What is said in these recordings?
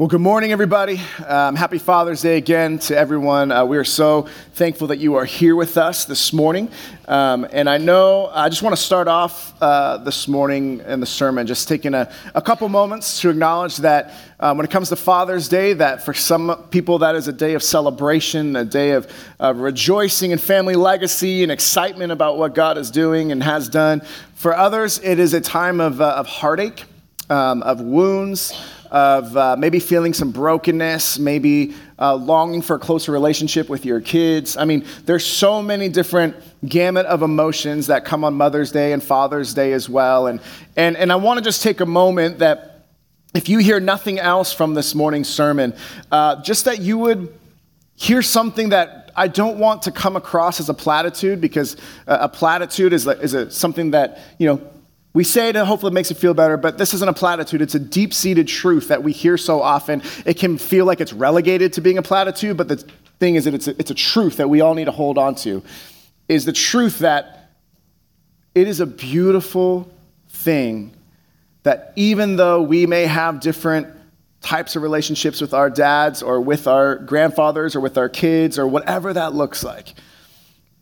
Well, good morning, everybody. Um, happy Father's Day again to everyone. Uh, we are so thankful that you are here with us this morning. Um, and I know I just want to start off uh, this morning in the sermon, just taking a, a couple moments to acknowledge that um, when it comes to Father's Day, that for some people that is a day of celebration, a day of rejoicing in family legacy and excitement about what God is doing and has done. For others, it is a time of, uh, of heartache, um, of wounds of uh, maybe feeling some brokenness, maybe uh, longing for a closer relationship with your kids. I mean, there's so many different gamut of emotions that come on Mother's Day and Father's Day as well. And, and, and I want to just take a moment that if you hear nothing else from this morning's sermon, uh, just that you would hear something that I don't want to come across as a platitude because a platitude is, a, is a, something that, you know, we say it and hopefully it makes it feel better, but this isn't a platitude. It's a deep seated truth that we hear so often. It can feel like it's relegated to being a platitude, but the thing is that it's a, it's a truth that we all need to hold on to. Is the truth that it is a beautiful thing that even though we may have different types of relationships with our dads or with our grandfathers or with our kids or whatever that looks like,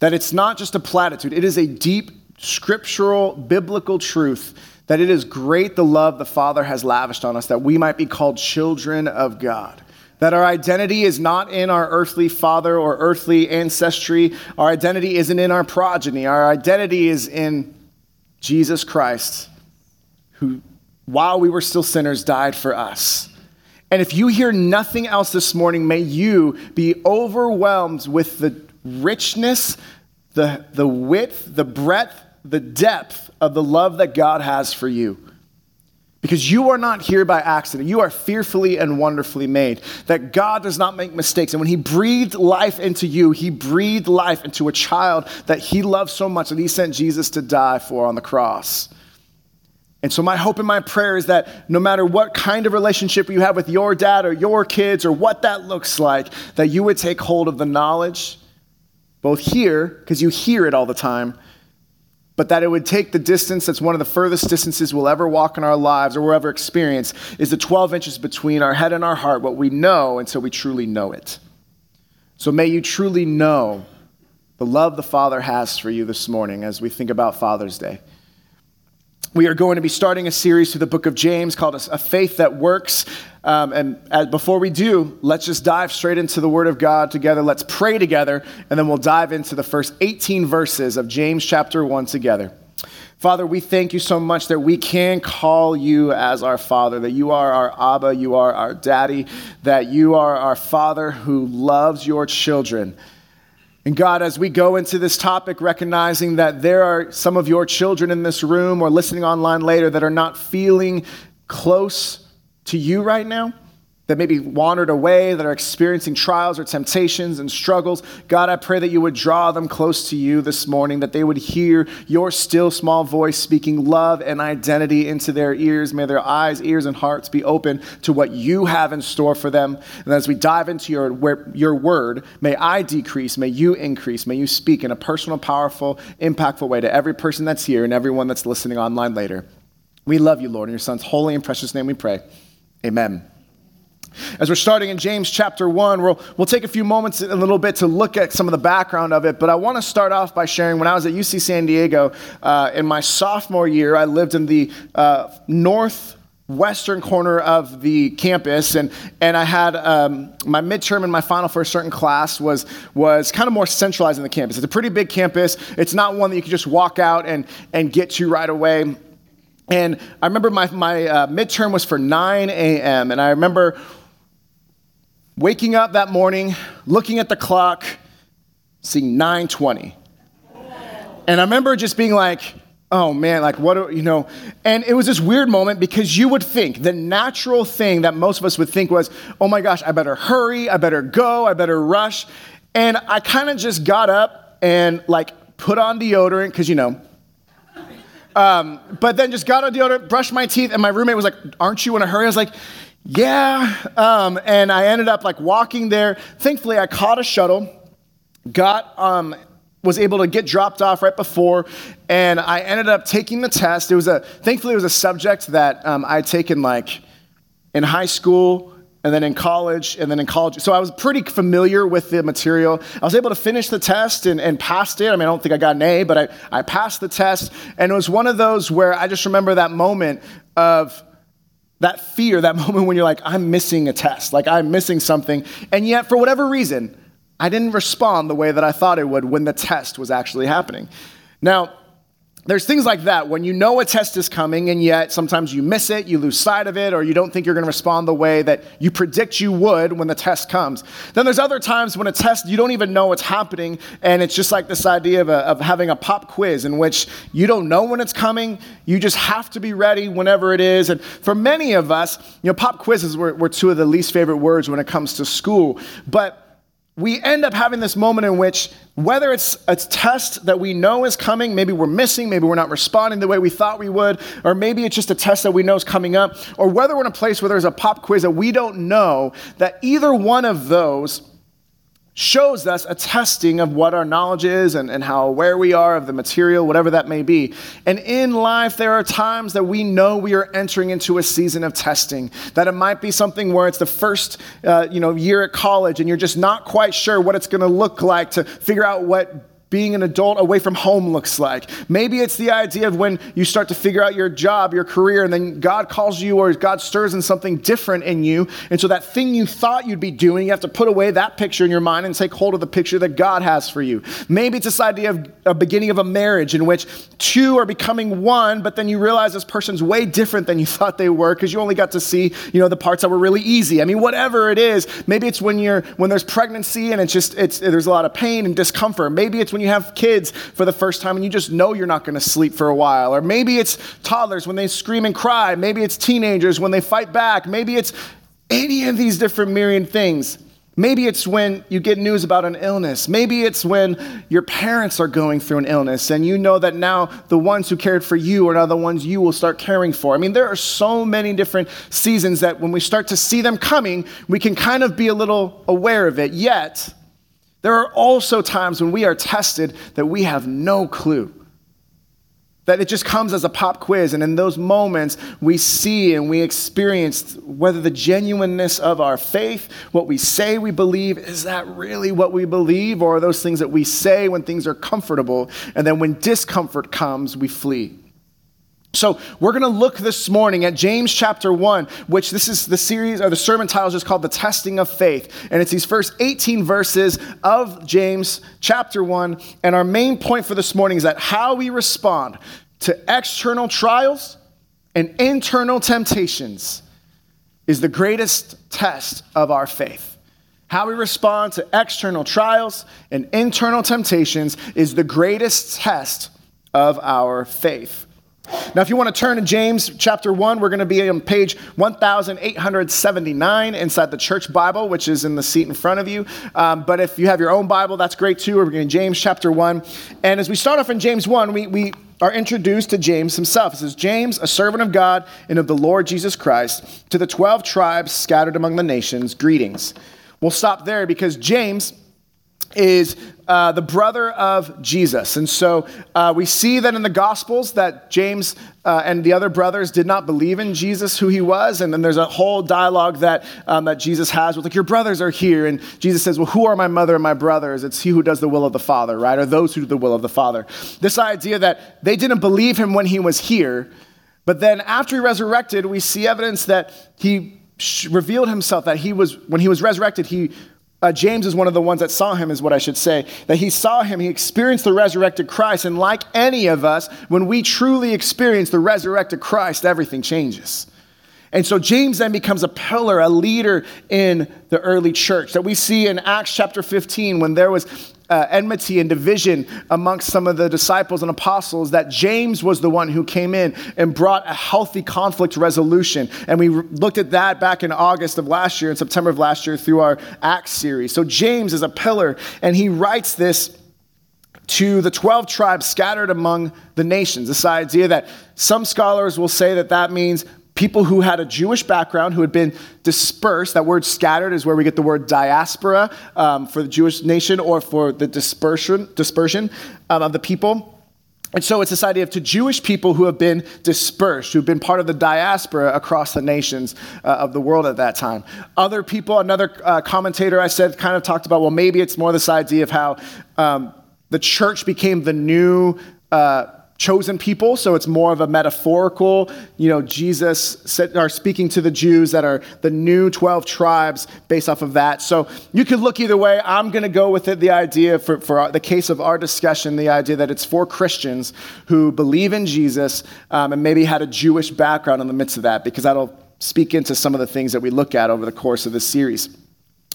that it's not just a platitude, it is a deep scriptural, biblical truth that it is great the love the Father has lavished on us that we might be called children of God. That our identity is not in our earthly father or earthly ancestry. Our identity isn't in our progeny. Our identity is in Jesus Christ, who, while we were still sinners, died for us. And if you hear nothing else this morning, may you be overwhelmed with the richness, the, the width, the breadth, the depth of the love that God has for you. Because you are not here by accident. You are fearfully and wonderfully made. That God does not make mistakes. And when He breathed life into you, He breathed life into a child that He loved so much that He sent Jesus to die for on the cross. And so, my hope and my prayer is that no matter what kind of relationship you have with your dad or your kids or what that looks like, that you would take hold of the knowledge, both here, because you hear it all the time, but that it would take the distance that's one of the furthest distances we'll ever walk in our lives or we'll ever experience is the 12 inches between our head and our heart, what we know until we truly know it. So may you truly know the love the Father has for you this morning as we think about Father's Day. We are going to be starting a series through the book of James called A Faith That Works. Um, and as, before we do, let's just dive straight into the Word of God together. Let's pray together, and then we'll dive into the first 18 verses of James chapter 1 together. Father, we thank you so much that we can call you as our Father, that you are our Abba, you are our Daddy, that you are our Father who loves your children. And God, as we go into this topic, recognizing that there are some of your children in this room or listening online later that are not feeling close to you right now, that maybe wandered away, that are experiencing trials or temptations and struggles, God, I pray that you would draw them close to you this morning, that they would hear your still small voice speaking love and identity into their ears. May their eyes, ears, and hearts be open to what you have in store for them. And as we dive into your, your word, may I decrease, may you increase, may you speak in a personal, powerful, impactful way to every person that's here and everyone that's listening online later. We love you, Lord. In your son's holy and precious name we pray. Amen. As we're starting in James chapter 1, we'll, we'll take a few moments a little bit to look at some of the background of it, but I want to start off by sharing when I was at UC San Diego uh, in my sophomore year, I lived in the uh, northwestern corner of the campus, and, and I had um, my midterm and my final for a certain class was, was kind of more centralized in the campus. It's a pretty big campus, it's not one that you can just walk out and, and get to right away. And I remember my, my uh, midterm was for 9 a.m., and I remember waking up that morning, looking at the clock, seeing 9:20. And I remember just being like, oh man, like what, do, you know, and it was this weird moment because you would think the natural thing that most of us would think was, oh my gosh, I better hurry, I better go, I better rush. And I kind of just got up and like put on deodorant because, you know, um, but then just got on deodorant, brushed my teeth, and my roommate was like, aren't you in a hurry? I was like, yeah. Um, and I ended up like walking there. Thankfully, I caught a shuttle, got, um, was able to get dropped off right before, and I ended up taking the test. It was a, thankfully, it was a subject that um, I'd taken like in high school and then in college, and then in college. So I was pretty familiar with the material. I was able to finish the test and, and passed it. I mean, I don't think I got an A, but I, I passed the test. And it was one of those where I just remember that moment of that fear, that moment when you're like, I'm missing a test, like I'm missing something. And yet, for whatever reason, I didn't respond the way that I thought it would when the test was actually happening. Now, there's things like that when you know a test is coming and yet sometimes you miss it, you lose sight of it, or you don't think you're going to respond the way that you predict you would when the test comes. Then there's other times when a test, you don't even know what's happening, and it's just like this idea of, a, of having a pop quiz in which you don't know when it's coming, you just have to be ready whenever it is. And for many of us, you know, pop quizzes were, were two of the least favorite words when it comes to school. But we end up having this moment in which, whether it's a test that we know is coming, maybe we're missing, maybe we're not responding the way we thought we would, or maybe it's just a test that we know is coming up, or whether we're in a place where there's a pop quiz that we don't know, that either one of those shows us a testing of what our knowledge is and, and how aware we are of the material, whatever that may be. And in life, there are times that we know we are entering into a season of testing. That it might be something where it's the first uh, you know, year at college and you're just not quite sure what it's going to look like to figure out what being an adult away from home looks like. Maybe it's the idea of when you start to figure out your job, your career, and then God calls you or God stirs in something different in you. And so that thing you thought you'd be doing, you have to put away that picture in your mind and take hold of the picture that God has for you. Maybe it's this idea of a beginning of a marriage in which two are becoming one, but then you realize this person's way different than you thought they were because you only got to see, you know, the parts that were really easy. I mean, whatever it is, maybe it's when you're when there's pregnancy and it's just it's there's a lot of pain and discomfort. Maybe it's when you have kids for the first time and you just know you're not going to sleep for a while. Or maybe it's toddlers when they scream and cry. Maybe it's teenagers when they fight back. Maybe it's any of these different myriad things. Maybe it's when you get news about an illness. Maybe it's when your parents are going through an illness and you know that now the ones who cared for you are now the ones you will start caring for. I mean, there are so many different seasons that when we start to see them coming, we can kind of be a little aware of it. Yet, there are also times when we are tested that we have no clue. That it just comes as a pop quiz, and in those moments, we see and we experience whether the genuineness of our faith, what we say we believe, is that really what we believe, or are those things that we say when things are comfortable, and then when discomfort comes, we flee? So, we're going to look this morning at James chapter 1, which this is the series or the sermon title is just called The Testing of Faith. And it's these first 18 verses of James chapter 1. And our main point for this morning is that how we respond to external trials and internal temptations is the greatest test of our faith. How we respond to external trials and internal temptations is the greatest test of our faith. Now, if you want to turn to James chapter 1, we're going to be on page 1879 inside the church Bible, which is in the seat in front of you. Um, but if you have your own Bible, that's great too. We're going to James chapter 1. And as we start off in James 1, we, we are introduced to James himself. It says, James, a servant of God and of the Lord Jesus Christ, to the 12 tribes scattered among the nations, greetings. We'll stop there because James is uh, the brother of Jesus. And so uh, we see that in the Gospels that James uh, and the other brothers did not believe in Jesus, who he was. And then there's a whole dialogue that, um, that Jesus has with, like, your brothers are here. And Jesus says, well, who are my mother and my brothers? It's he who does the will of the Father, right? Or those who do the will of the Father. This idea that they didn't believe him when he was here. But then after he resurrected, we see evidence that he revealed himself that he was, when he was resurrected, he uh, James is one of the ones that saw him, is what I should say. That he saw him, he experienced the resurrected Christ. And like any of us, when we truly experience the resurrected Christ, everything changes. And so James then becomes a pillar, a leader in the early church that we see in Acts chapter 15 when there was uh, enmity and division amongst some of the disciples and apostles that James was the one who came in and brought a healthy conflict resolution. And we re- looked at that back in August of last year, in September of last year, through our Acts series. So James is a pillar, and he writes this to the 12 tribes scattered among the nations. This idea that some scholars will say that that means people who had a Jewish background, who had been dispersed. That word scattered is where we get the word diaspora um, for the Jewish nation or for the dispersion, dispersion um, of the people. And so it's this idea of to Jewish people who have been dispersed, who've been part of the diaspora across the nations uh, of the world at that time. Other people, another uh, commentator I said kind of talked about, well, maybe it's more this idea of how um, the church became the new. Uh, chosen people, so it's more of a metaphorical. You know, Jesus are speaking to the Jews that are the new 12 tribes based off of that. So you could look either way. I'm going to go with it the idea, for, for our, the case of our discussion, the idea that it's for Christians who believe in Jesus um, and maybe had a Jewish background in the midst of that, because that'll speak into some of the things that we look at over the course of this series.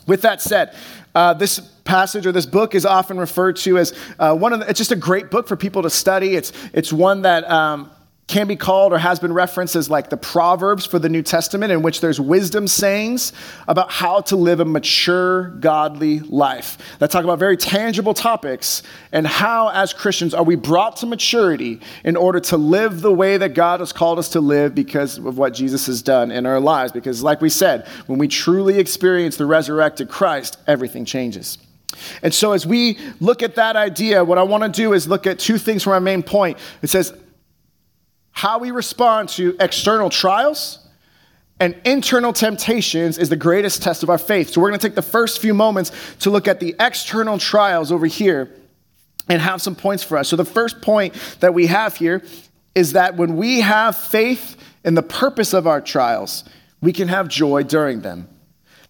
With that said, uh, this passage or this book is often referred to as uh, one of the, it's just a great book for people to study. It's, it's one that um, can be called or has been referenced as like the Proverbs for the New Testament, in which there's wisdom sayings about how to live a mature, godly life that talk about very tangible topics and how, as Christians, are we brought to maturity in order to live the way that God has called us to live because of what Jesus has done in our lives. Because, like we said, when we truly experience the resurrected Christ, everything changes. And so, as we look at that idea, what I want to do is look at two things from our main point. It says, how we respond to external trials and internal temptations is the greatest test of our faith. So, we're going to take the first few moments to look at the external trials over here and have some points for us. So, the first point that we have here is that when we have faith in the purpose of our trials, we can have joy during them.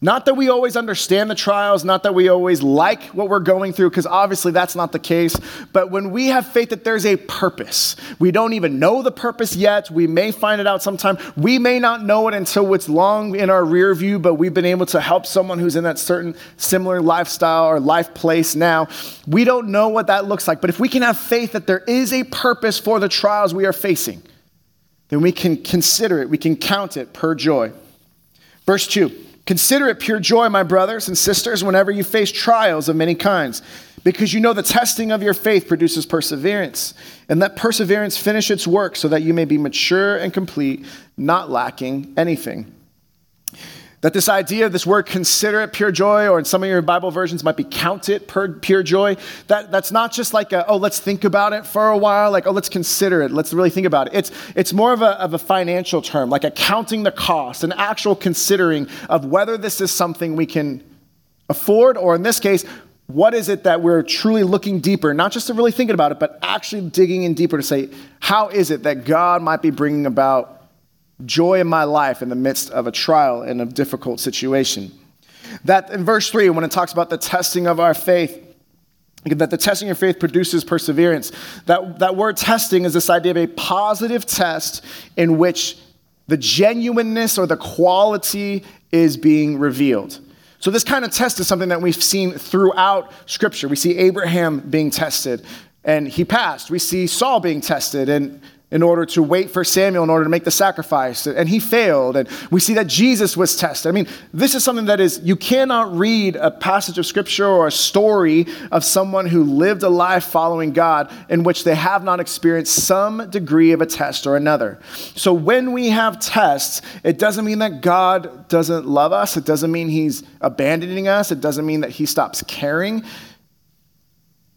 Not that we always understand the trials, not that we always like what we're going through, because obviously that's not the case. But when we have faith that there's a purpose, we don't even know the purpose yet. We may find it out sometime. We may not know it until it's long in our rear view, but we've been able to help someone who's in that certain similar lifestyle or life place now. We don't know what that looks like. But if we can have faith that there is a purpose for the trials we are facing, then we can consider it, we can count it per joy. Verse 2. Consider it pure joy, my brothers and sisters, whenever you face trials of many kinds, because you know the testing of your faith produces perseverance. And let perseverance finish its work so that you may be mature and complete, not lacking anything. That this idea, this word consider it pure joy, or in some of your Bible versions might be count it pure joy, that, that's not just like, a, oh, let's think about it for a while, like, oh, let's consider it, let's really think about it. It's, it's more of a, of a financial term, like accounting the cost, an actual considering of whether this is something we can afford, or in this case, what is it that we're truly looking deeper, not just to really thinking about it, but actually digging in deeper to say, how is it that God might be bringing about joy in my life in the midst of a trial and a difficult situation. That in verse 3, when it talks about the testing of our faith, that the testing of faith produces perseverance. That, that word testing is this idea of a positive test in which the genuineness or the quality is being revealed. So, this kind of test is something that we've seen throughout Scripture. We see Abraham being tested, and he passed. We see Saul being tested, and in order to wait for Samuel in order to make the sacrifice, and he failed. And we see that Jesus was tested. I mean, this is something that is, you cannot read a passage of scripture or a story of someone who lived a life following God in which they have not experienced some degree of a test or another. So when we have tests, it doesn't mean that God doesn't love us, it doesn't mean he's abandoning us, it doesn't mean that he stops caring.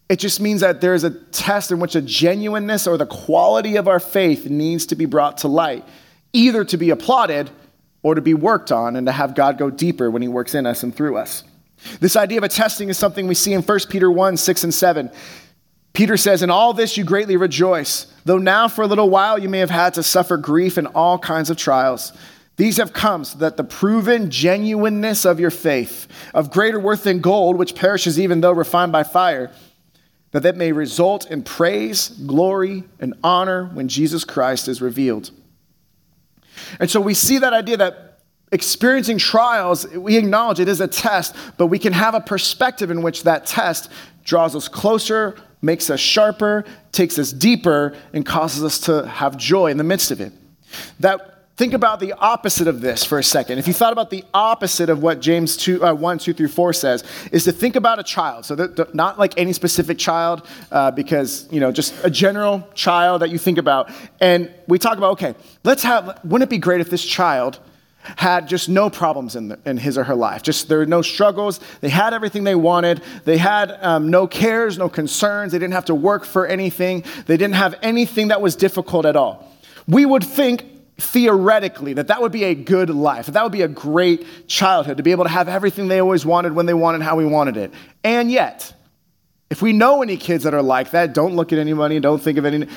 It just means that there is a test in which a genuineness or the quality of our faith needs to be brought to light, either to be applauded or to be worked on and to have God go deeper when he works in us and through us. This idea of a testing is something we see in 1 Peter 1 6 and 7. Peter says, In all this you greatly rejoice, though now for a little while you may have had to suffer grief in all kinds of trials. These have come so that the proven genuineness of your faith, of greater worth than gold, which perishes even though refined by fire, that that may result in praise, glory, and honor when Jesus Christ is revealed. And so we see that idea that experiencing trials, we acknowledge it is a test, but we can have a perspective in which that test draws us closer, makes us sharper, takes us deeper, and causes us to have joy in the midst of it. That Think about the opposite of this for a second. If you thought about the opposite of what James 2, uh, 1, 2 through 4 says, is to think about a child. So, not like any specific child, uh, because, you know, just a general child that you think about. And we talk about, okay, let's have, wouldn't it be great if this child had just no problems in, the, in his or her life. Just there were no struggles. They had everything they wanted. They had um, no cares, no concerns. They didn't have to work for anything. They didn't have anything that was difficult at all. We would think theoretically that that would be a good life, that, that would be a great childhood to be able to have everything they always wanted when they wanted how we wanted it. And yet, if we know any kids that are like that, don't look at anybody, don't think of any.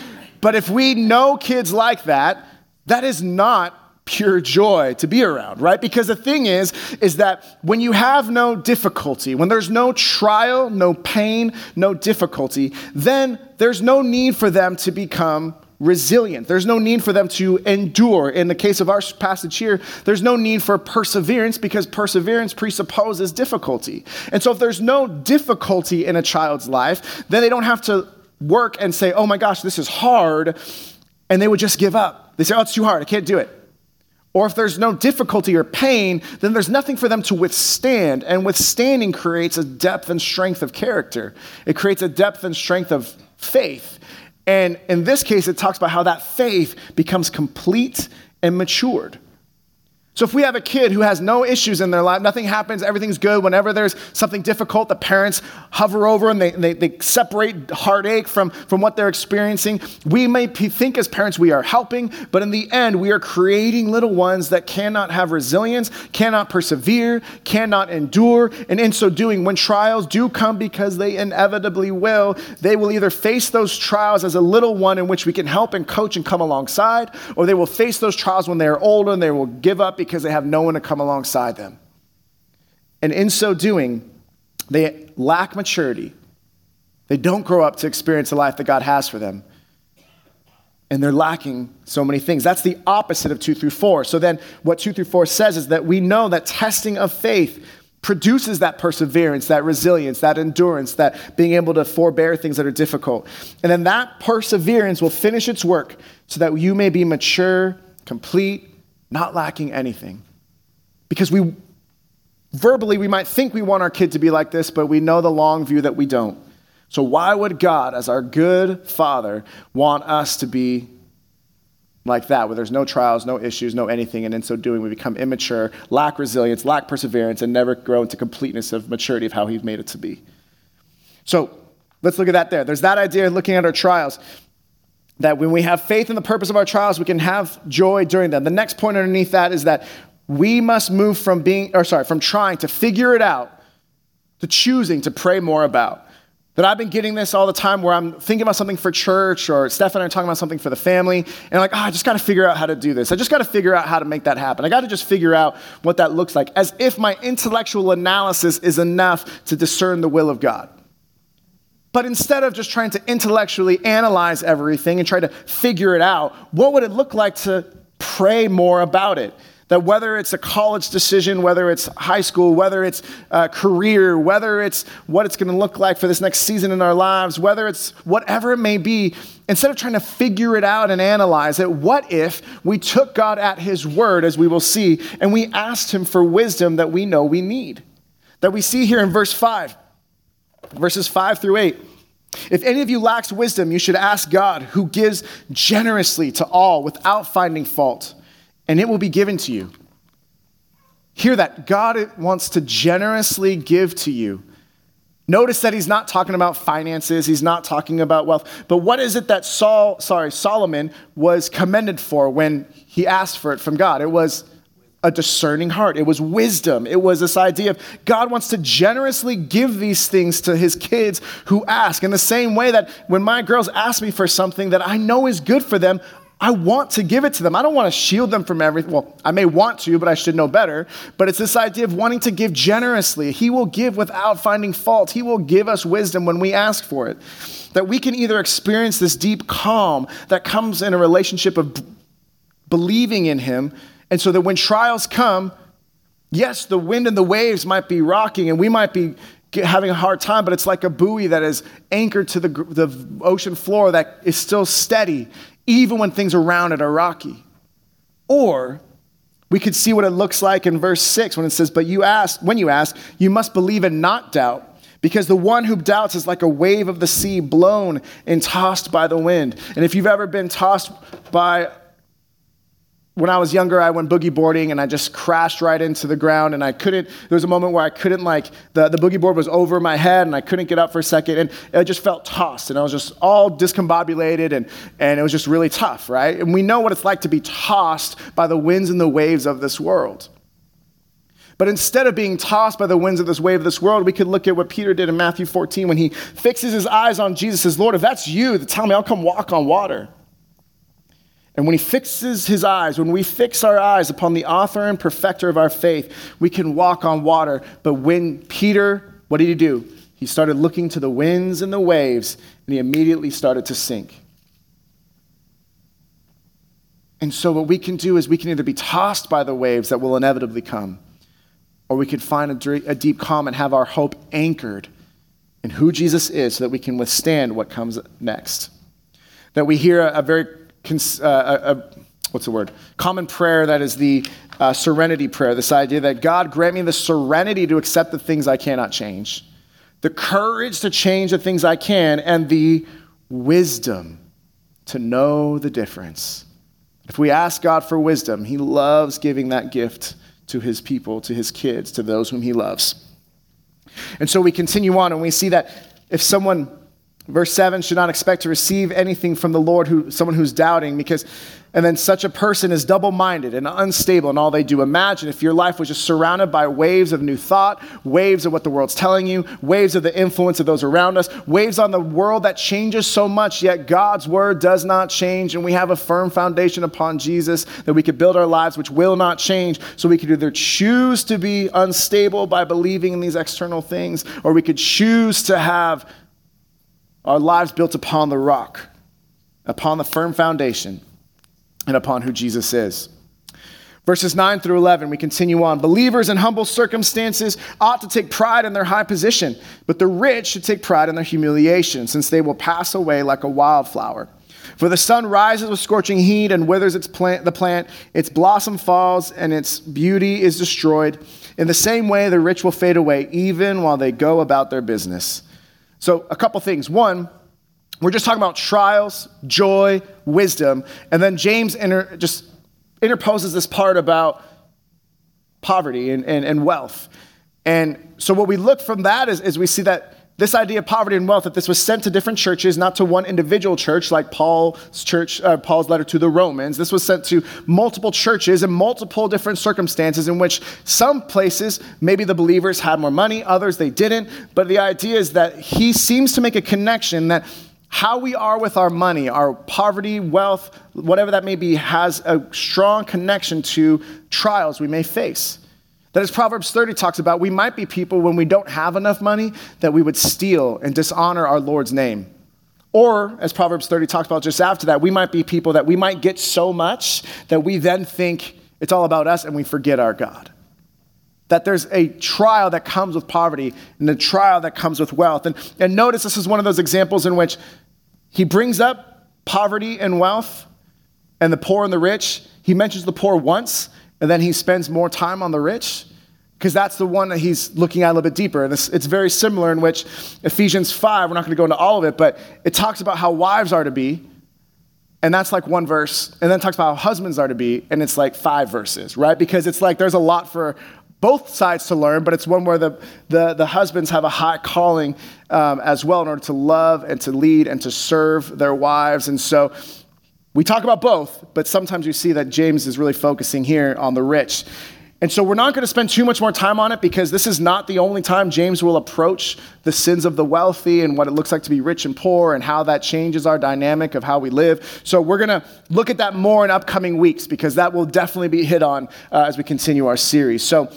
But if we know kids like that, that is not pure joy to be around, right? Because the thing is, is that when you have no difficulty, when there's no trial, no pain, no difficulty, then there's no need for them to become resilient. There's no need for them to endure. In the case of our passage here, there's no need for perseverance because perseverance presupposes difficulty. And so if there's no difficulty in a child's life, then they don't have to work and say, oh my gosh, this is hard, and they would just give up. They say, oh, it's too hard, I can't do it. Or if there's no difficulty or pain, then there's nothing for them to withstand. And withstanding creates a depth and strength of character. It creates a depth and strength of faith. And in this case, it talks about how that faith becomes complete and matured. So if we have a kid who has no issues in their life, nothing happens, everything's good, whenever there's something difficult, the parents hover over and they, they, they separate heartache from, from what they're experiencing. We may think as parents we are helping, but in the end, we are creating little ones that cannot have resilience, cannot persevere, cannot endure. And in so doing, when trials do come, because they inevitably will, they will either face those trials as a little one in which we can help and coach and come alongside, or they will face those trials when they are older and they will give up because they have no one to come alongside them. And in so doing, they lack maturity. They don't grow up to experience the life that God has for them. And they're lacking so many things. That's the opposite of 2 through 4. So then, what 2 through 4 says is that we know that testing of faith produces that perseverance, that resilience, that endurance, that being able to forbear things that are difficult. And then that perseverance will finish its work so that you may be mature, complete, not lacking anything. Because we verbally we might think we want our kid to be like this, but we know the long view that we don't. So why would God as our good father want us to be like that where there's no trials, no issues, no anything and in so doing we become immature, lack resilience, lack perseverance and never grow into completeness of maturity of how he's made it to be. So, let's look at that there. There's that idea of looking at our trials that when we have faith in the purpose of our trials, we can have joy during them. The next point underneath that is that we must move from being, or sorry, from trying to figure it out to choosing to pray more about. That I've been getting this all the time where I'm thinking about something for church or Steph and I are talking about something for the family, and I'm like, oh, I just got to figure out how to do this. I just got to figure out how to make that happen. I got to just figure out what that looks like, as if my intellectual analysis is enough to discern the will of God. But instead of just trying to intellectually analyze everything and try to figure it out, what would it look like to pray more about it? That whether it's a college decision, whether it's high school, whether it's a career, whether it's what it's going to look like for this next season in our lives, whether it's whatever it may be, instead of trying to figure it out and analyze it, what if we took God at His word, as we will see, and we asked Him for wisdom that we know we need? That we see here in verse 5 verses 5 through 8. If any of you lacks wisdom, you should ask God, who gives generously to all without finding fault, and it will be given to you. Hear that. God wants to generously give to you. Notice that he's not talking about finances, he's not talking about wealth. But what is it that Saul, sorry, Solomon was commended for when he asked for it from God? It was a discerning heart. It was wisdom. It was this idea of God wants to generously give these things to his kids who ask. In the same way that when my girls ask me for something that I know is good for them, I want to give it to them. I don't want to shield them from everything. Well, I may want to, but I should know better. But it's this idea of wanting to give generously. He will give without finding fault. He will give us wisdom when we ask for it. That we can either experience this deep calm that comes in a relationship of believing in Him and so that when trials come, yes, the wind and the waves might be rocking and we might be having a hard time, but it's like a buoy that is anchored to the, the ocean floor that is still steady, even when things around it are rocky. Or we could see what it looks like in verse 6 when it says, But you ask, when you ask, you must believe and not doubt. Because the one who doubts is like a wave of the sea blown and tossed by the wind. And if you've ever been tossed by when I was younger, I went boogie boarding and I just crashed right into the ground. And I couldn't, there was a moment where I couldn't, like, the, the boogie board was over my head and I couldn't get up for a second. And I just felt tossed and I was just all discombobulated and, and it was just really tough, right? And we know what it's like to be tossed by the winds and the waves of this world. But instead of being tossed by the winds of this wave of this world, we could look at what Peter did in Matthew 14 when he fixes his eyes on Jesus, says, Lord, if that's you, then tell me I'll come walk on water. And when he fixes his eyes, when we fix our eyes upon the author and perfecter of our faith, we can walk on water. But when Peter, what did he do? He started looking to the winds and the waves, and he immediately started to sink. And so, what we can do is we can either be tossed by the waves that will inevitably come, or we could find a, deep calm and have our hope anchored in who Jesus is so that we can withstand what comes next. That we hear a, a very cons- uh, a, a, what's the word? Common prayer that is the uh, serenity prayer. This idea that God grant me the serenity to accept the things I cannot change, the courage to change the things I can, and the wisdom to know the difference. If we ask God for wisdom, He loves giving that gift to His people, to His kids, to those whom He loves. And so we continue on and we see that if someone Verse 7 should not expect to receive anything from the Lord, who, someone who's doubting, because, and then such a person is double minded and unstable in all they do. Imagine if your life was just surrounded by waves of new thought, waves of what the world's telling you, waves of the influence of those around us, waves on the world that changes so much, yet God's word does not change, and we have a firm foundation upon Jesus that we could build our lives, which will not change. So we could either choose to be unstable by believing in these external things, or we could choose to have our lives built upon the rock, upon the firm foundation, and upon who Jesus is. Verses 9 through 11, we continue on. Believers in humble circumstances ought to take pride in their high position, but the rich should take pride in their humiliation, since they will pass away like a wildflower. For the sun rises with scorching heat and withers its plant, the plant, its blossom falls, and its beauty is destroyed. In the same way, the rich will fade away, even while they go about their business. So, a couple things. One, we're just talking about trials, joy, wisdom, and then James inter- just interposes this part about poverty and, and, and wealth. And so, what we look from that is, is we see that this idea of poverty and wealth, that this was sent to different churches, not to one individual church like Paul's church, uh, Paul's letter to the Romans. This was sent to multiple churches in multiple different circumstances in which some places, maybe the believers had more money, others they didn't. But the idea is that he seems to make a connection that how we are with our money, our poverty, wealth, whatever that may be, has a strong connection to trials we may face. That as Proverbs 30 talks about, we might be people when we don't have enough money that we would steal and dishonor our Lord's name. Or, as Proverbs 30 talks about just after that, we might be people that we might get so much that we then think it's all about us and we forget our God. That there's a trial that comes with poverty and a trial that comes with wealth. And, and notice this is one of those examples in which he brings up poverty and wealth and the poor and the rich. He mentions the poor once, and then he spends more time on the rich because that's the one that he's looking at a little bit deeper. And it's, it's very similar in which Ephesians 5, we're not going to go into all of it, but it talks about how wives are to be, and that's like one verse, and then talks about how husbands are to be, and it's like five verses, right? Because it's like there's a lot for both sides to learn, but it's one where the, the, the husbands have a high calling um, as well in order to love and to lead and to serve their wives. And so we talk about both, but sometimes we see that James is really focusing here on the rich. And so we're not going to spend too much more time on it because this is not the only time James will approach the sins of the wealthy and what it looks like to be rich and poor and how that changes our dynamic of how we live. So we're going to look at that more in upcoming weeks because that will definitely be hit on uh, as we continue our series. So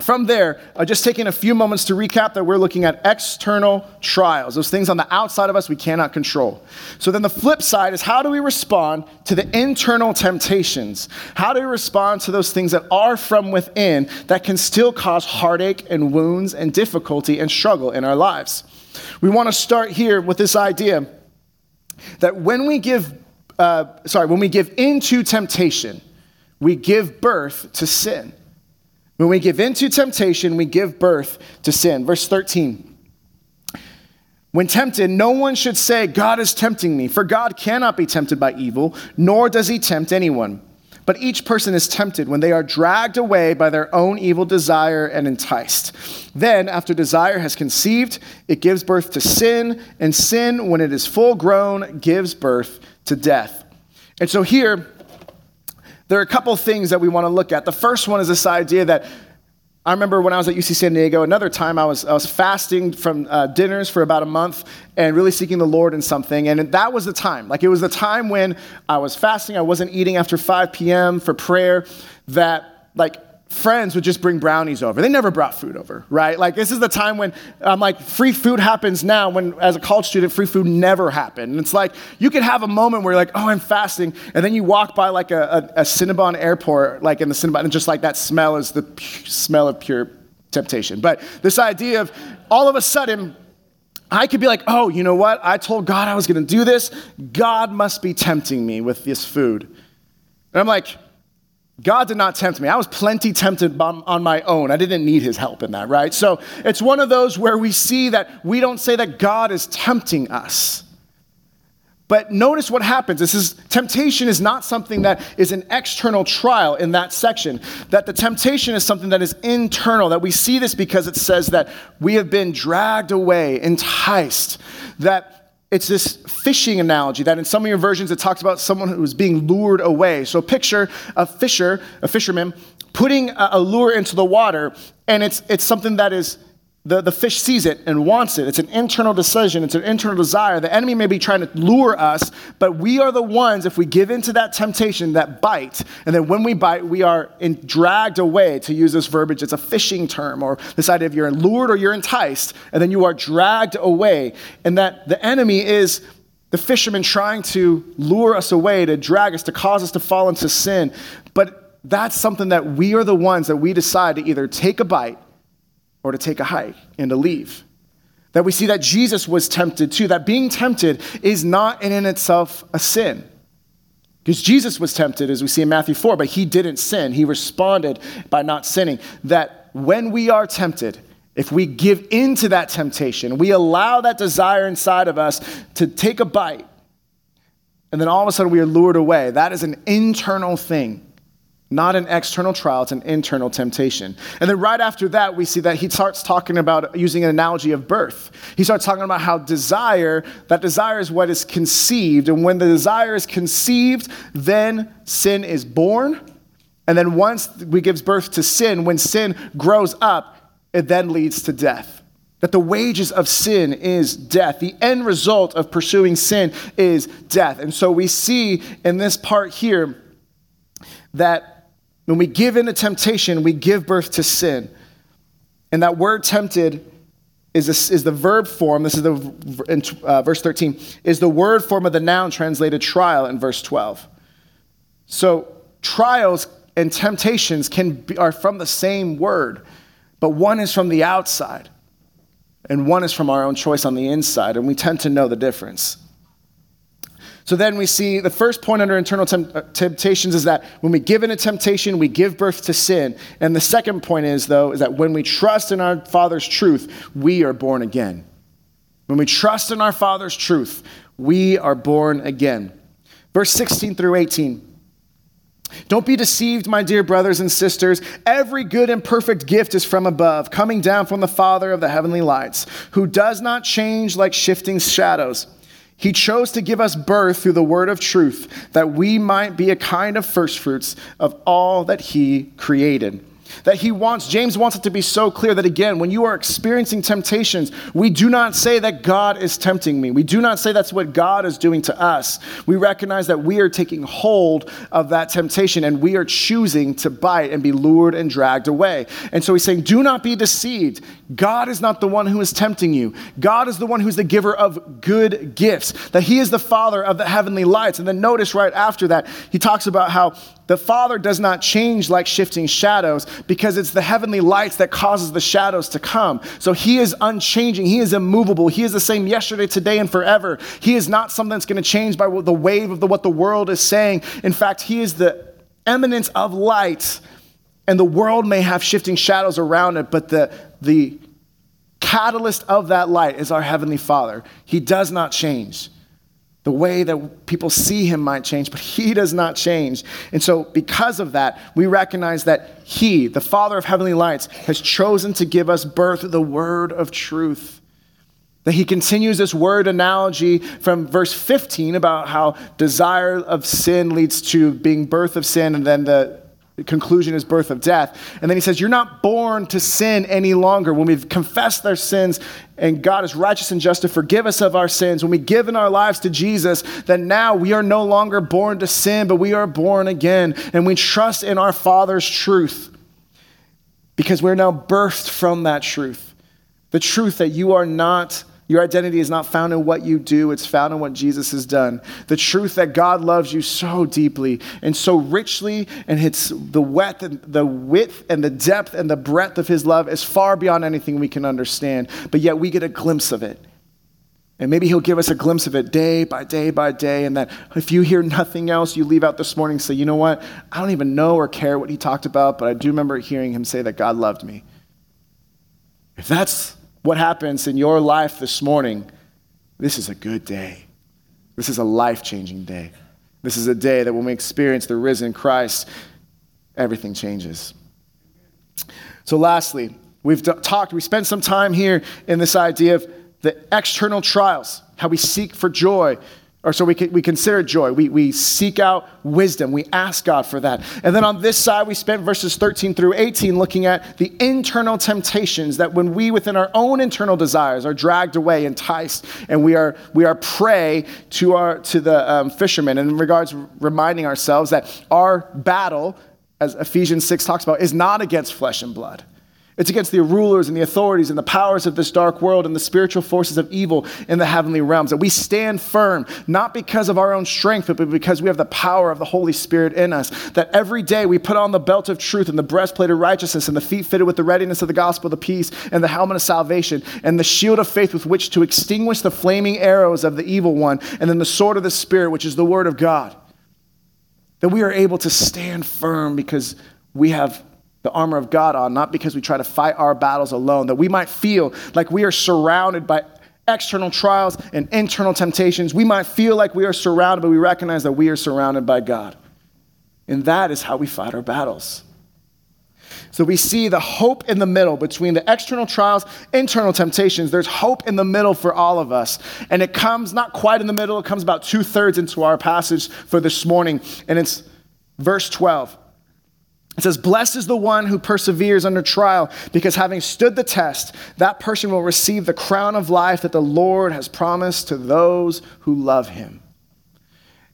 from there, uh, just taking a few moments to recap that we're looking at external trials, those things on the outside of us we cannot control. So then the flip side is how do we respond to the internal temptations? How do we respond to those things that are from within that can still cause heartache and wounds and difficulty and struggle in our lives? We want to start here with this idea that when we give, uh, sorry, when we give into temptation, we give birth to sin. When we give in to temptation, we give birth to sin. Verse 13. When tempted, no one should say, God is tempting me, for God cannot be tempted by evil, nor does he tempt anyone. But each person is tempted when they are dragged away by their own evil desire and enticed. Then, after desire has conceived, it gives birth to sin, and sin, when it is full grown, gives birth to death. And so here, there are a couple things that we want to look at. The first one is this idea that I remember when I was at UC San Diego, another time I was, I was fasting from uh, dinners for about a month and really seeking the Lord in something. And that was the time. Like it was the time when I was fasting, I wasn't eating after 5 p.m. for prayer, that like friends would just bring brownies over. They never brought food over, right? Like this is the time when um, like free food happens now. When as a college student, free food never happened. And it's like you could have a moment where you're like, oh, I'm fasting, and then you walk by like a, a, a Cinnabon airport, like in the Cinnabon, and just like that smell is the smell of pure temptation. But this idea of all of a sudden. I could be like, oh, you know what? I told God I was going to do this. God must be tempting me with this food. And I'm like, God did not tempt me. I was plenty tempted on my own. I didn't need his help in that, right? So it's one of those where we see that we don't say that God is tempting us. But notice what happens. This is temptation is not something that is an external trial in that section. That the temptation is something that is internal. That we see this because it says that we have been dragged away, enticed. That it's this fishing analogy that in some of your versions it talks about someone who is being lured away. So picture a fisher, a fisherman, putting a, lure into the water, and it's, it's something that is the, the fish sees it and wants it. It's an internal decision, it's an internal desire. The enemy may be trying to lure us, but we are the ones, if we give into that temptation, that bite, and then when we bite, we are in, dragged away, to use this verbiage. It's a fishing term, or this idea of you're lured or you're enticed, and then you are dragged away. And that the enemy is the fisherman trying to lure us away, to drag us, to cause us to fall into sin. But that's something that we are the ones that we decide to either take a bite or to take a hike and to leave. That we see that Jesus was tempted too, that being tempted is not in, in itself a sin. Because Jesus was tempted, as we see in Matthew 4, but he didn't sin. He responded by not sinning. That when we are tempted, if we give into that temptation, we allow that desire inside of us to take a bite, and then all of a sudden we are lured away, that is an internal thing not an external trial, it's an internal temptation. And then right after that, we see that he starts talking about using an analogy of birth. He starts talking about how desire, that desire is what is conceived. And when the desire is conceived, then sin is born. And then once we gives birth to sin, when sin grows up, it then leads to death. That the wages of sin is death. The end result of pursuing sin is death. And so we see in this part here that when we give in to temptation, we give birth to sin. And that word tempted is, is the verb form, this is the in, uh, verse 13, is the word form of the noun translated trial in verse 12. So trials and temptations can be, are from the same word, but one is from the outside and one is from our own choice on the inside, and we tend to know the difference. So then we see the first point under internal temp- uh, temptations is that when we give in a temptation, we give birth to sin. And the second point is, though, is that when we trust in our Father's truth, we are born again. When we trust in our Father's truth, we are born again. Verse 16 through 18. Don't be deceived, my dear brothers and sisters. Every good and perfect gift is from above, coming down from the Father of the heavenly lights, who does not change like shifting shadows. He chose to give us birth through the word of truth, that we might be a kind of firstfruits of all that he created. That he wants, James wants it to be so clear that again, when you are experiencing temptations, we do not say that God is tempting me. We do not say that's what God is doing to us. We recognize that we are taking hold of that temptation and we are choosing to bite and be lured and dragged away. And so he's saying, do not be deceived. God is not the one who is tempting you. God is the one who's the giver of good gifts, that he is the father of the heavenly lights. And then notice right after that, he talks about how the Father does not change like shifting shadows because it's the heavenly lights that causes the shadows to come. So he is unchanging. He is immovable. He is the same yesterday, today, and forever. He is not something that's going to change by the wave of the, what the world is saying. In fact, he is the eminence of light, and the world may have shifting shadows around it, but the, the catalyst of that light is our Heavenly Father. He does not change. The way that people see him might change, but he does not change. And so, because of that, we recognize that he, the Father of heavenly lights, has chosen to give us birth the word of truth. That he continues this word analogy from verse 15 about how desire of sin leads to being birth of sin, and then the conclusion is birth of death. And then he says, You're not born to sin any longer. When we've confessed our sins and God is righteous and just to forgive us of our sins, when we give in our lives to Jesus, then now we are no longer born to sin, but we are born again. And we trust in our Father's truth because we're now birthed from that truth. The truth that you are not your identity is not found in what you do, it's found in what Jesus has done. The truth that God loves you so deeply and so richly, and it's the width and the width and the depth and the breadth of his love is far beyond anything we can understand. But yet we get a glimpse of it. And maybe he'll give us a glimpse of it day by day by day. And that if you hear nothing else, you leave out this morning and say, you know what? I don't even know or care what he talked about, but I do remember hearing him say that God loved me. If that's what happens in your life this morning, this is a good day. This is a life changing day. This is a day that when we experience the risen Christ, everything changes. So, lastly, we've talked, we spent some time here in this idea of the external trials, how we seek for joy or so we, we consider joy. We, we seek out wisdom. We ask God for that. And then on this side, we spent verses 13 through 18 looking at the internal temptations that when we, within our own internal desires, are dragged away, enticed, and we are, we are prey to, our, to the um, fishermen. And in regards, reminding ourselves that our battle, as Ephesians 6 talks about, is not against flesh and blood it's against the rulers and the authorities and the powers of this dark world and the spiritual forces of evil in the heavenly realms. That we stand firm, not because of our own strength, but because we have the power of the Holy Spirit in us. That every day we put on the belt of truth and the breastplate of righteousness and the feet fitted with the readiness of the gospel the peace and the helmet of salvation and the shield of faith with which to extinguish the flaming arrows of the evil one and then the sword of the Spirit, which is the word of God. That we are able to stand firm because we have the armor of God on, not because we try to fight our battles alone, that we might feel like we are surrounded by external trials and internal temptations. We might feel like we are surrounded, but we recognize that we are surrounded by God. And that is how we fight our battles. So we see the hope in the middle between the external trials, internal temptations. There's hope in the middle for all of us. And it comes not quite in the middle, it comes about two thirds into our passage for this morning. And it's verse 12. It says, Blessed is the one who perseveres under trial, because having stood the test, that person will receive the crown of life that the Lord has promised to those who love him.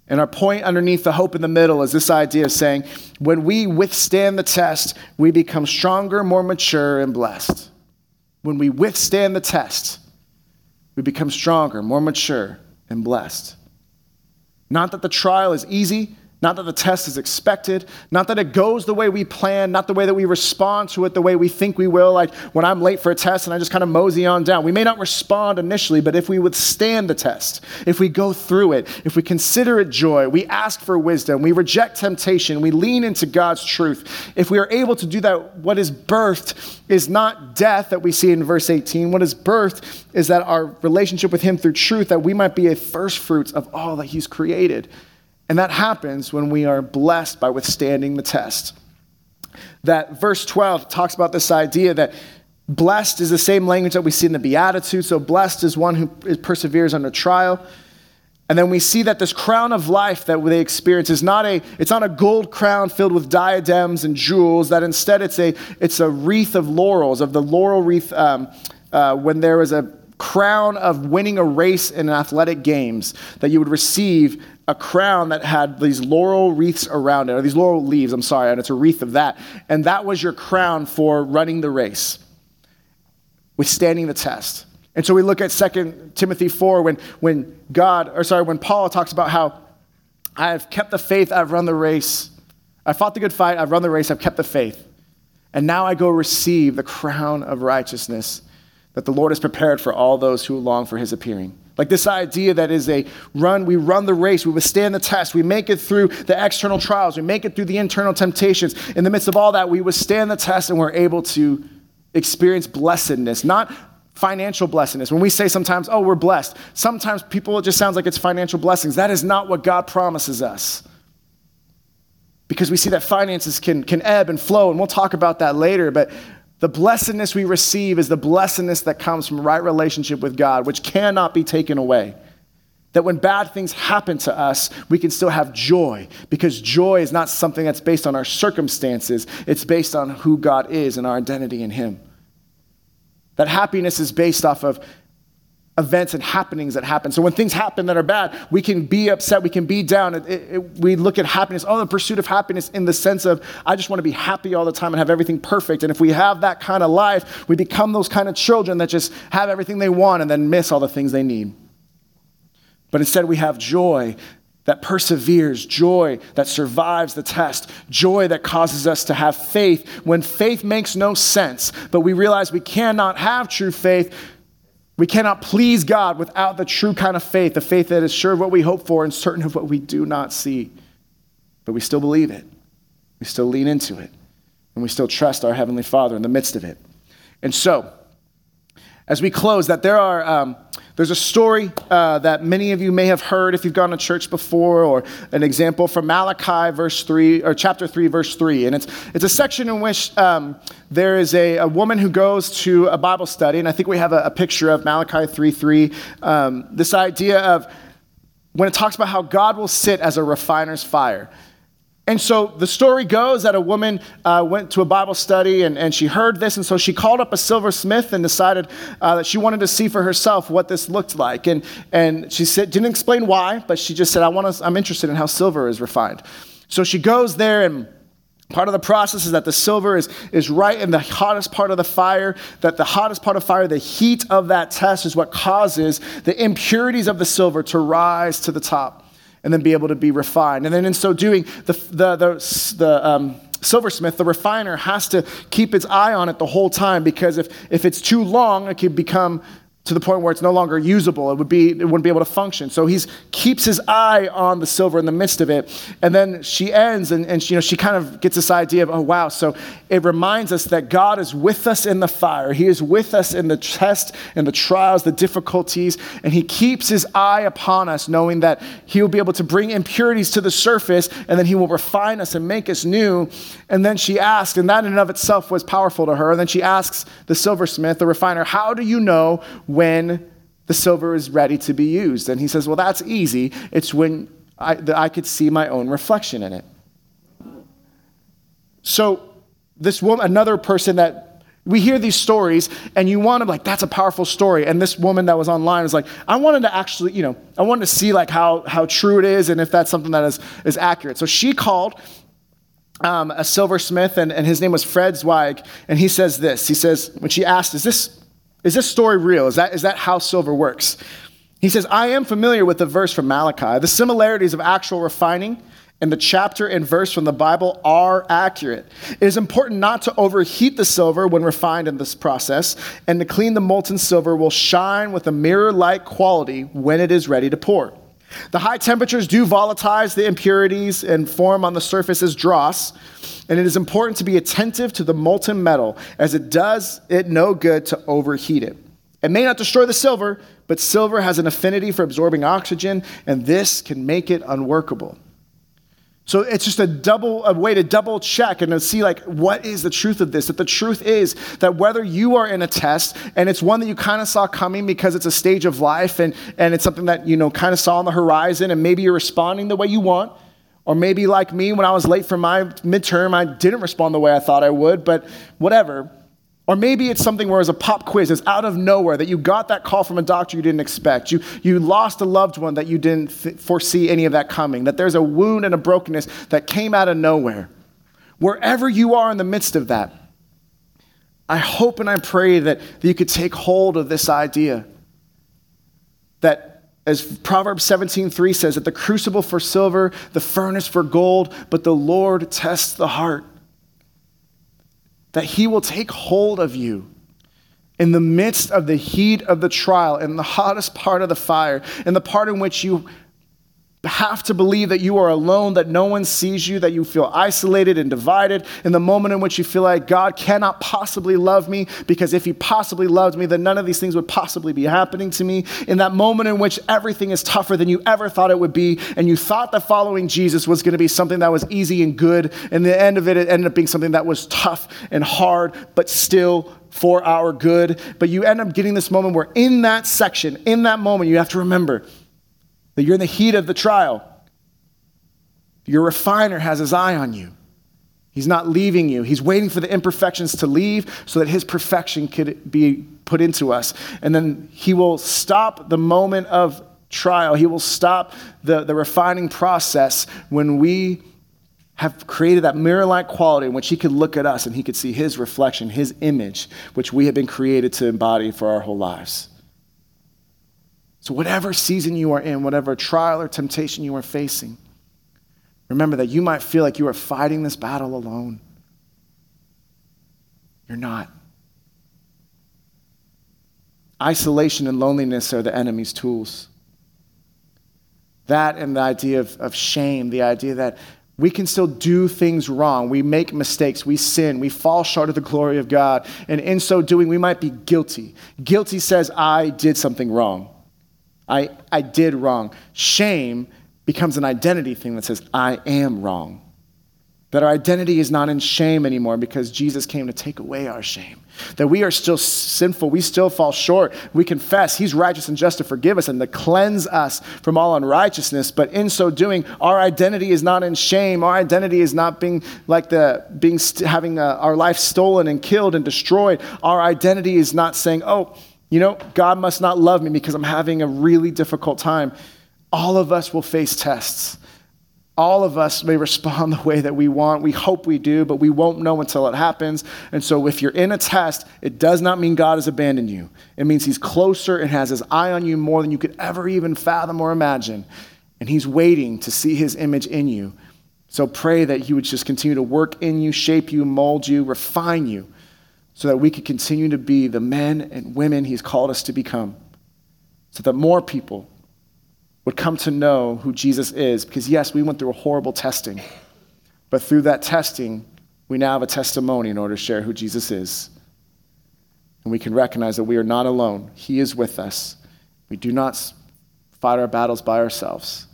And our point underneath the hope in the middle is this idea of saying, when we withstand the test, we become stronger, more mature, and blessed. When we withstand the test, we become stronger, more mature, and blessed. Not that the trial is easy, not that the test is expected, not that it goes the way we plan, not the way that we respond to it the way we think we will. Like when I'm late for a test and I just kind of mosey on down. We may not respond initially, but if we withstand the test, if we go through it, if we consider it joy, we ask for wisdom, we reject temptation, we lean into God's truth, if we are able to do that, what is birthed is not death that we see in verse 18. What is birthed is that our relationship with Him through truth, that we might be a first fruits of all that He's created. And that happens when we are blessed by withstanding the test. That verse 12 talks about this idea that blessed is the same language that we see in the Beatitudes. So blessed is one who perseveres under trial. And then we see that this crown of life that they experience is not a, it's not a gold crown filled with diadems and jewels, that instead it's a, it's a wreath of laurels, of the laurel wreath um, uh, when there was a crown of winning a race in athletic games that you would receive a crown that had these laurel wreaths around it, or these laurel leaves, I'm sorry, and it's a wreath of that. And that was your crown for running the race, withstanding the test. And so we look at 2 Timothy 4 when, when God, or sorry, when Paul talks about how I have kept the faith, I've run the race. I fought the good fight, I've run the race, I've kept the faith. And now I go receive the crown of righteousness that the Lord has prepared for all those who long for his appearing. Like this idea that is a run, we run the race, we withstand the test, we make it through the external trials, we make it through the internal temptations. In the midst of all that, we withstand the test and we're able to experience blessedness, not financial blessedness. When we say sometimes, oh, we're blessed, sometimes people, it just sounds like it's financial blessings. That is not what God promises us. Because we see that finances can, can ebb and flow, and we'll talk about that later. But the blessedness we receive is the blessedness that comes from right relationship with God, which cannot be taken away. That when bad things happen to us, we can still have joy because joy is not something that's based on our circumstances, it's based on who God is and our identity in Him. That happiness is based off of events and happenings that happen. So when things happen that are bad, we can be upset, we can be down. It, it, it, we look at happiness, oh, the pursuit of happiness in the sense of, I just want to be happy all the time and have everything perfect. And if we have that kind of life, we become those kind of children that just have everything they want and then miss all the things they need. But instead, we have joy that perseveres, joy that survives the test, joy that causes us to have faith when faith makes no sense. But we realize we cannot have true faith. We cannot please God without the true kind of faith, the faith that is sure of what we hope for and certain of what we do not see. But we still believe it. We still lean into it. And we still trust our Heavenly Father in the midst of it. And so, as we close, that there are. Um, there's a story uh, that many of you may have heard if you've gone to church before, or an example from Malachi, verse three, or chapter three, verse three, and it's it's a section in which um, there is a, a, woman who goes to a Bible study, and I think we have a, a picture of Malachi three three. Um, this idea of when it talks about how God will sit as a refiner's fire. And so the story goes that a woman uh, went to a Bible study and, and she heard this, and so she called up a silversmith and decided uh, that she wanted to see for herself what this looked like. And, and she said, didn't explain why, but she just said, I want to, I'm interested in how silver is refined. So she goes there and Part of the process is that the silver is, is right in the hottest part of the fire, that the hottest part of fire, the heat of that test is what causes the impurities of the silver to rise to the top and then be able to be refined. And then in so doing, the, the, the, the um, silversmith, the refiner, has to keep its eye on it the whole time because if, if it's too long, it could become to the point where it's no longer usable. It would be it wouldn't be able to function. So he keeps his eye on the silver in the midst of it. And then she ends and, and she, you know she kind of gets this idea of, oh wow, so it reminds us that God is with us in the fire. He is with us in the test and the trials, the difficulties, and he keeps his eye upon us, knowing that he will be able to bring impurities to the surface and then he will refine us and make us new. And then she asks, and that in and of itself was powerful to her. And then she asks the silversmith, the refiner, how do you know when the silver is ready to be used? And he says, Well, that's easy. It's when I, I could see my own reflection in it. So, this woman, another person that we hear these stories and you want to like that's a powerful story and this woman that was online was like i wanted to actually you know i wanted to see like how how true it is and if that's something that is is accurate so she called um, a silversmith and, and his name was fred zweig and he says this he says when she asked is this is this story real? Is that, is that how silver works? He says, I am familiar with the verse from Malachi. The similarities of actual refining and the chapter and verse from the Bible are accurate. It is important not to overheat the silver when refined in this process, and to clean the molten silver will shine with a mirror like quality when it is ready to pour. The high temperatures do volatilize the impurities and form on the surface as dross, and it is important to be attentive to the molten metal, as it does it no good to overheat it. It may not destroy the silver, but silver has an affinity for absorbing oxygen, and this can make it unworkable. So it's just a double a way to double check and to see like what is the truth of this? That the truth is that whether you are in a test and it's one that you kind of saw coming because it's a stage of life and, and it's something that you know kind of saw on the horizon and maybe you're responding the way you want, or maybe like me when I was late for my midterm, I didn't respond the way I thought I would, but whatever. Or maybe it's something where it's a pop quiz, it's out of nowhere, that you got that call from a doctor you didn't expect. You, you lost a loved one that you didn't th- foresee any of that coming. That there's a wound and a brokenness that came out of nowhere. Wherever you are in the midst of that, I hope and I pray that, that you could take hold of this idea. That as Proverbs 17:3 says, that the crucible for silver, the furnace for gold, but the Lord tests the heart that He will take hold of you in the midst of the heat of the trial, in the hottest part of the fire, in the part in which you have to believe that you are alone, that no one sees you, that you feel isolated and divided. In the moment in which you feel like God cannot possibly love me, because if He possibly loved me, then none of these things would possibly be happening to me. In that moment in which everything is tougher than you ever thought it would be, and you thought that following Jesus was going to be something that was easy and good, and the end of it, it ended up being something that was tough and hard, but still for our good. But you end up getting this moment where, in that section, in that moment, you have to remember that you're in the heat of the trial. Your refiner has his eye on you. He's not leaving you. He's waiting for the imperfections to leave so that his perfection could be put into us. And then he will stop the moment of trial. He will stop the, the refining process when we have created that mirror like quality in which he could look at us and he could see his reflection, his image, which we have been created to embody for our whole lives. So, whatever season you are in, whatever trial or temptation you are facing, remember that you might feel like you are fighting this battle alone. You're not. Isolation and loneliness are the enemy's tools. That and the idea of, of shame, the idea that we can still do things wrong. We make mistakes. We sin. We fall short of the glory of God. And in so doing, we might be guilty. Guilty says, I did something wrong. I, I did wrong. Shame becomes an identity thing that says, I am wrong. That our identity is not in shame anymore because Jesus came to take away our shame. That we are still sinful. We still fall short. We confess He's righteous and just to forgive us and to cleanse us from all unrighteousness. But in so doing, our identity is not in shame. Our identity is not being like the being having a, uh, our life stolen and killed and destroyed. Our identity is not saying, oh, you know, God must not love me because I'm having a really difficult time. All of us will face tests. All of us may respond the way that we want. We hope we do, but we won't know until it happens. And so, if you're in a test, it does not mean God has abandoned you. It means He's closer and has His eye on you more than you could ever even fathom or imagine. And He's waiting to see His image in you. So, pray that He would just continue to work in you, shape you, mold you, refine you so that we could continue to be the men and women He's called us to become, so that more people would come to know who Jesus is. Because, yes, we went through a horrible testing, but through that testing, we now have a testimony in order to share who Jesus is. And we can recognize that we are not alone, He is with us. We do not fight our battles by ourselves.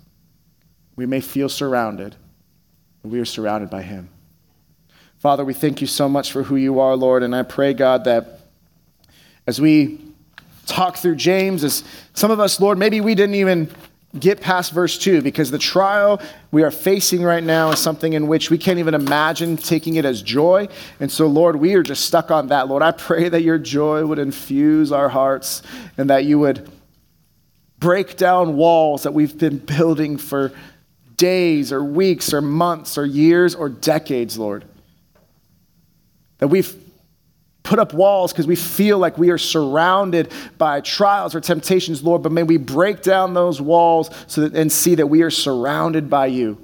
We may feel surrounded, but we are surrounded by Him. Father, we thank you so much for who you are, Lord, and I pray, God, that as we talk through James, as some of us, Lord, maybe we didn't even get past verse 2 because the trial we are facing right now is something in which we can't even imagine taking it as joy. And so, Lord, we are just stuck on that. Lord, I pray that your joy would infuse our hearts and that you would break down walls that we've been building for days or weeks or months or years or decades, Lord. That we've put up walls because we feel like we are surrounded by trials or temptations, Lord, but may we break down those walls so that, and see that we are surrounded by you,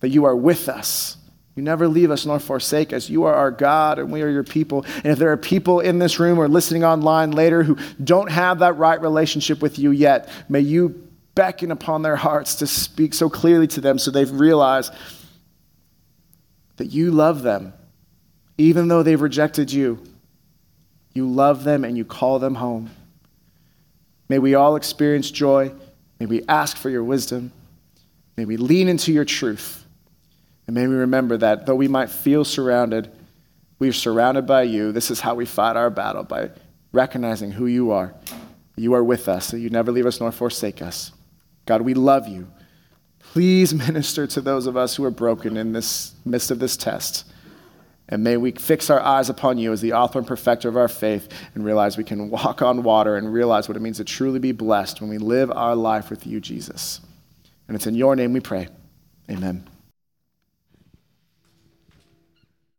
that you are with us. You never leave us nor forsake us. You are our God and we are your people. And if there are people in this room or listening online later who don't have that right relationship with you yet, may you beckon upon their hearts to speak so clearly to them so they realize that you love them even though they've rejected you, you love them and you call them home. May we all experience joy. May we ask for your wisdom. May we lean into your truth. And may we remember that though we might feel surrounded, we're surrounded by you. This is how we fight our battle by recognizing who you are. You are with us, that you never leave us nor forsake us. God, we love you. Please minister to those of us who are broken in this midst of this test. And may we fix our eyes upon you as the author and perfecter of our faith and realize we can walk on water and realize what it means to truly be blessed when we live our life with you, Jesus. And it's in your name we pray. Amen.